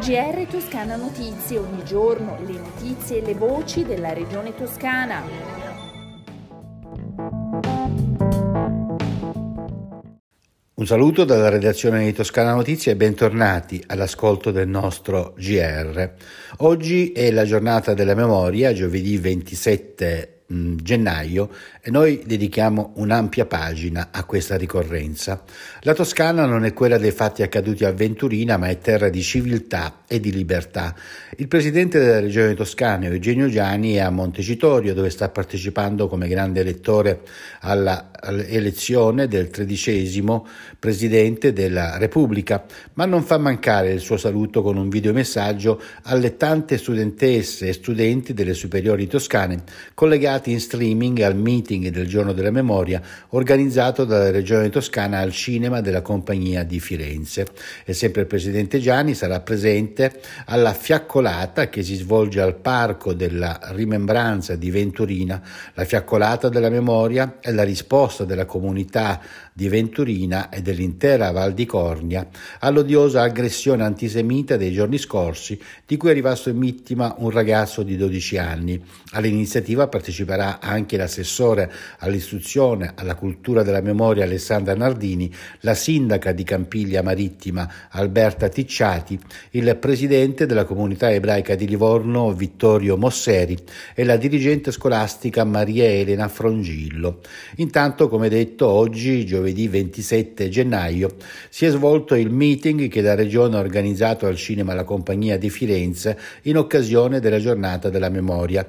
GR Toscana Notizie, ogni giorno le notizie e le voci della regione toscana. Un saluto dalla redazione di Toscana Notizie e bentornati all'ascolto del nostro GR. Oggi è la giornata della memoria, giovedì 27 Mm, gennaio e noi dedichiamo un'ampia pagina a questa ricorrenza. La Toscana non è quella dei fatti accaduti a Venturina, ma è terra di civiltà e di libertà. Il presidente della regione toscana, Eugenio Giani, è a Montecitorio, dove sta partecipando come grande elettore all'elezione del tredicesimo presidente della Repubblica, ma non fa mancare il suo saluto con un videomessaggio alle tante studentesse e studenti delle superiori toscane collegati collegati in streaming al meeting del Giorno della Memoria organizzato dalla Regione Toscana al cinema della Compagnia di Firenze. E sempre il Presidente Gianni sarà presente alla fiaccolata che si svolge al Parco della Rimembranza di Venturina. La fiaccolata della memoria è la risposta della comunità di Venturina e dell'intera Val di Cornia all'odiosa aggressione antisemita dei giorni scorsi di cui è rimasto vittima un ragazzo di 12 anni. All'iniziativa parteciperà anche l'assessore all'istruzione, alla cultura della memoria Alessandra Nardini, la sindaca di Campiglia Marittima Alberta Ticciati, il presidente della comunità ebraica di Livorno Vittorio Mosseri e la dirigente scolastica Maria Elena Frongillo. Intanto, come detto, oggi giovedì giovedì 27 gennaio, si è svolto il meeting che la Regione ha organizzato al Cinema La Compagnia di Firenze in occasione della giornata della memoria.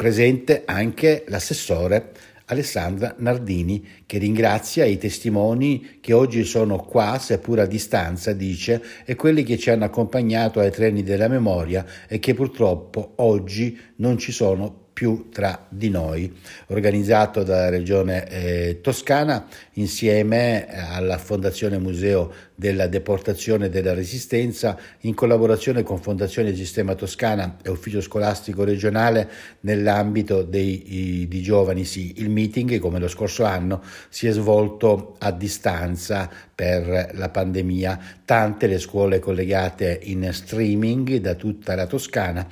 Presente anche l'assessore Alessandra Nardini, che ringrazia i testimoni che oggi sono qua, seppur a distanza, dice, e quelli che ci hanno accompagnato ai treni della memoria e che purtroppo oggi non ci sono più tra di noi, organizzato dalla Regione eh, Toscana insieme alla Fondazione Museo della Deportazione e della Resistenza, in collaborazione con Fondazione Sistema Toscana e Ufficio Scolastico Regionale nell'ambito dei, di giovani. Sì, il meeting, come lo scorso anno, si è svolto a distanza per la pandemia, tante le scuole collegate in streaming da tutta la Toscana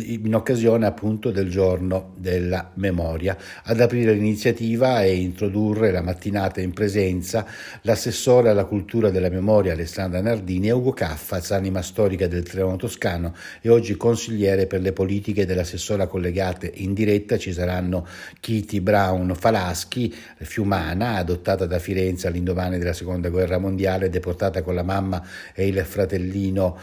in occasione appunto del giorno della memoria. Ad aprire l'iniziativa e introdurre la mattinata in presenza l'assessore alla cultura della memoria Alessandra Nardini e Ugo Caffaz, anima storica del Triano Toscano e oggi consigliere per le politiche dell'assessora collegate in diretta ci saranno Kitty Brown Falaschi, fiumana, adottata da Firenze all'indomani della seconda guerra mondiale, deportata con la mamma e il fratellino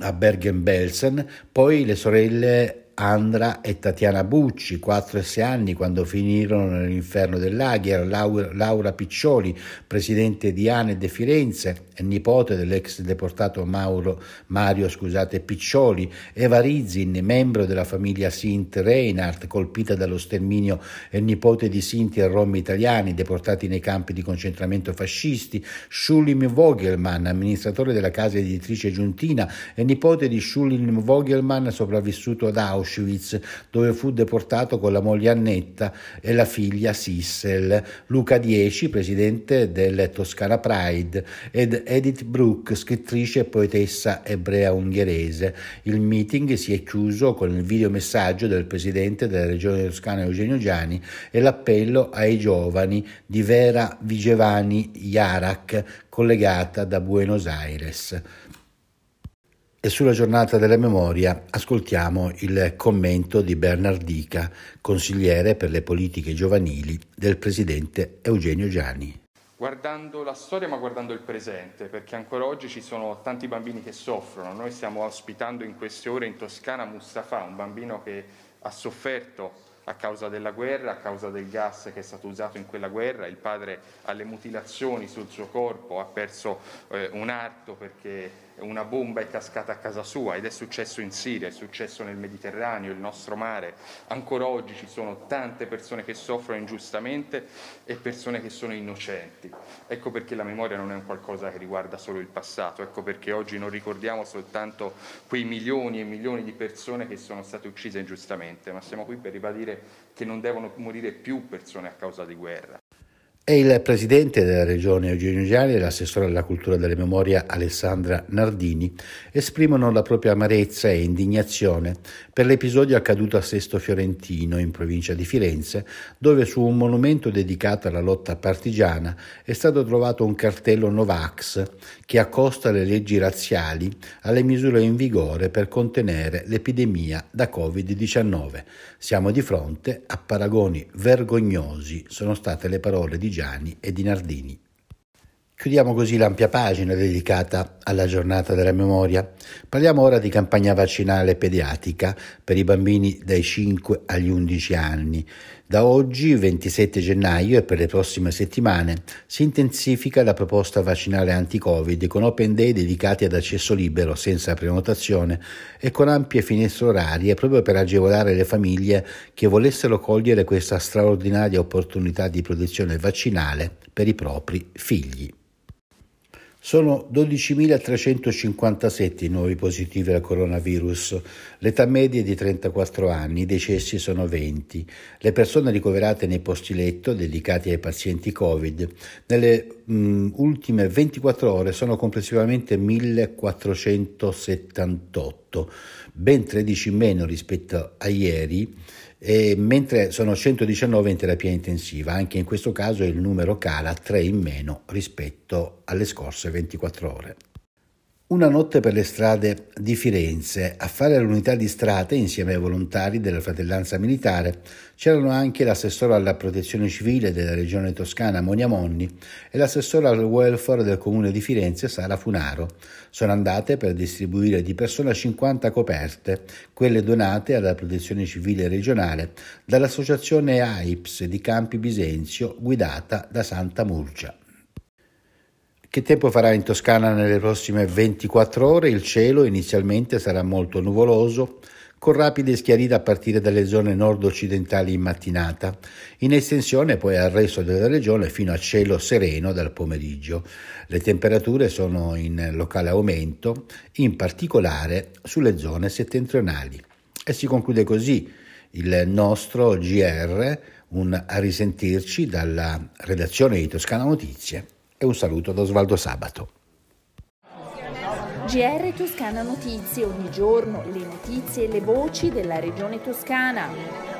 a Bergen-Belsen, poi le sorelle Andra e Tatiana Bucci, 4 e 6 anni quando finirono nell'inferno del Lager, Laura, Piccioli, presidente di ANE de Firenze e nipote dell'ex deportato Mauro, Mario scusate, Piccioli, Eva Rizin, membro della famiglia Sint Reinhardt, colpita dallo sterminio e nipote di Sinti e Rom italiani deportati nei campi di concentramento fascisti, Schulim Vogelmann, amministratore della casa editrice Giuntina e nipote di Schulim Vogelmann sopravvissuto ad Auschwitz, Auschwitz, dove fu deportato con la moglie Annetta e la figlia Sissel, Luca Dieci, presidente del Toscana Pride, ed Edith Brooke, scrittrice e poetessa ebrea ungherese. Il meeting si è chiuso con il videomessaggio del presidente della regione toscana Eugenio Giani e l'appello ai giovani di Vera Vigevani Jarak, collegata da Buenos Aires. E sulla giornata della memoria ascoltiamo il commento di Bernardica, consigliere per le politiche giovanili del presidente Eugenio Gianni. Guardando la storia ma guardando il presente, perché ancora oggi ci sono tanti bambini che soffrono. Noi stiamo ospitando in queste ore in Toscana Mustafa, un bambino che ha sofferto a causa della guerra, a causa del gas che è stato usato in quella guerra, il padre ha le mutilazioni sul suo corpo, ha perso eh, un arto perché una bomba è cascata a casa sua ed è successo in Siria, è successo nel Mediterraneo, il nostro mare. Ancora oggi ci sono tante persone che soffrono ingiustamente e persone che sono innocenti. Ecco perché la memoria non è un qualcosa che riguarda solo il passato, ecco perché oggi non ricordiamo soltanto quei milioni e milioni di persone che sono state uccise ingiustamente, ma siamo qui per ribadire che non devono morire più persone a causa di guerra. E il presidente della regione Eugenio Giani e l'assessore alla cultura e della memoria Alessandra Nardini esprimono la propria amarezza e indignazione per l'episodio accaduto a Sesto Fiorentino, in provincia di Firenze, dove su un monumento dedicato alla lotta partigiana è stato trovato un cartello Novax che accosta le leggi razziali alle misure in vigore per contenere l'epidemia da Covid-19. Siamo di fronte a paragoni vergognosi, sono state le parole di Gianni e di Nardini. Chiudiamo così l'ampia pagina dedicata alla giornata della memoria. Parliamo ora di campagna vaccinale pediatrica per i bambini dai 5 agli 11 anni. Da oggi, 27 gennaio e per le prossime settimane, si intensifica la proposta vaccinale anti-Covid con open day dedicati ad accesso libero senza prenotazione e con ampie finestre orarie proprio per agevolare le famiglie che volessero cogliere questa straordinaria opportunità di protezione vaccinale per i propri figli. Sono 12.357 i nuovi positivi al coronavirus, l'età media è di 34 anni, i decessi sono 20. Le persone ricoverate nei posti letto dedicati ai pazienti Covid nelle mh, ultime 24 ore sono complessivamente 1.478, ben 13 meno rispetto a ieri mentre sono 119 in terapia intensiva. Anche in questo caso il numero cala 3 in meno rispetto alle scorse 24 ore. Una notte per le strade di Firenze. A fare l'unità di strade, insieme ai volontari della fratellanza militare, c'erano anche l'assessore alla protezione civile della regione toscana Monia Monni e l'assessore al welfare del comune di Firenze Sara Funaro. Sono andate per distribuire di persona 50 coperte, quelle donate alla protezione civile regionale dall'associazione AIPS di Campi Bisenzio guidata da Santa Murgia. Che tempo farà in Toscana nelle prossime 24 ore? Il cielo inizialmente sarà molto nuvoloso, con rapide schiarite a partire dalle zone nord-occidentali in mattinata, in estensione poi al resto della regione fino a cielo sereno dal pomeriggio. Le temperature sono in locale aumento, in particolare sulle zone settentrionali. E si conclude così il nostro GR, un a risentirci dalla redazione di Toscana Notizie e un saluto da Osvaldo Sabato. GR Toscana Notizie, ogni giorno le notizie e le voci della regione toscana.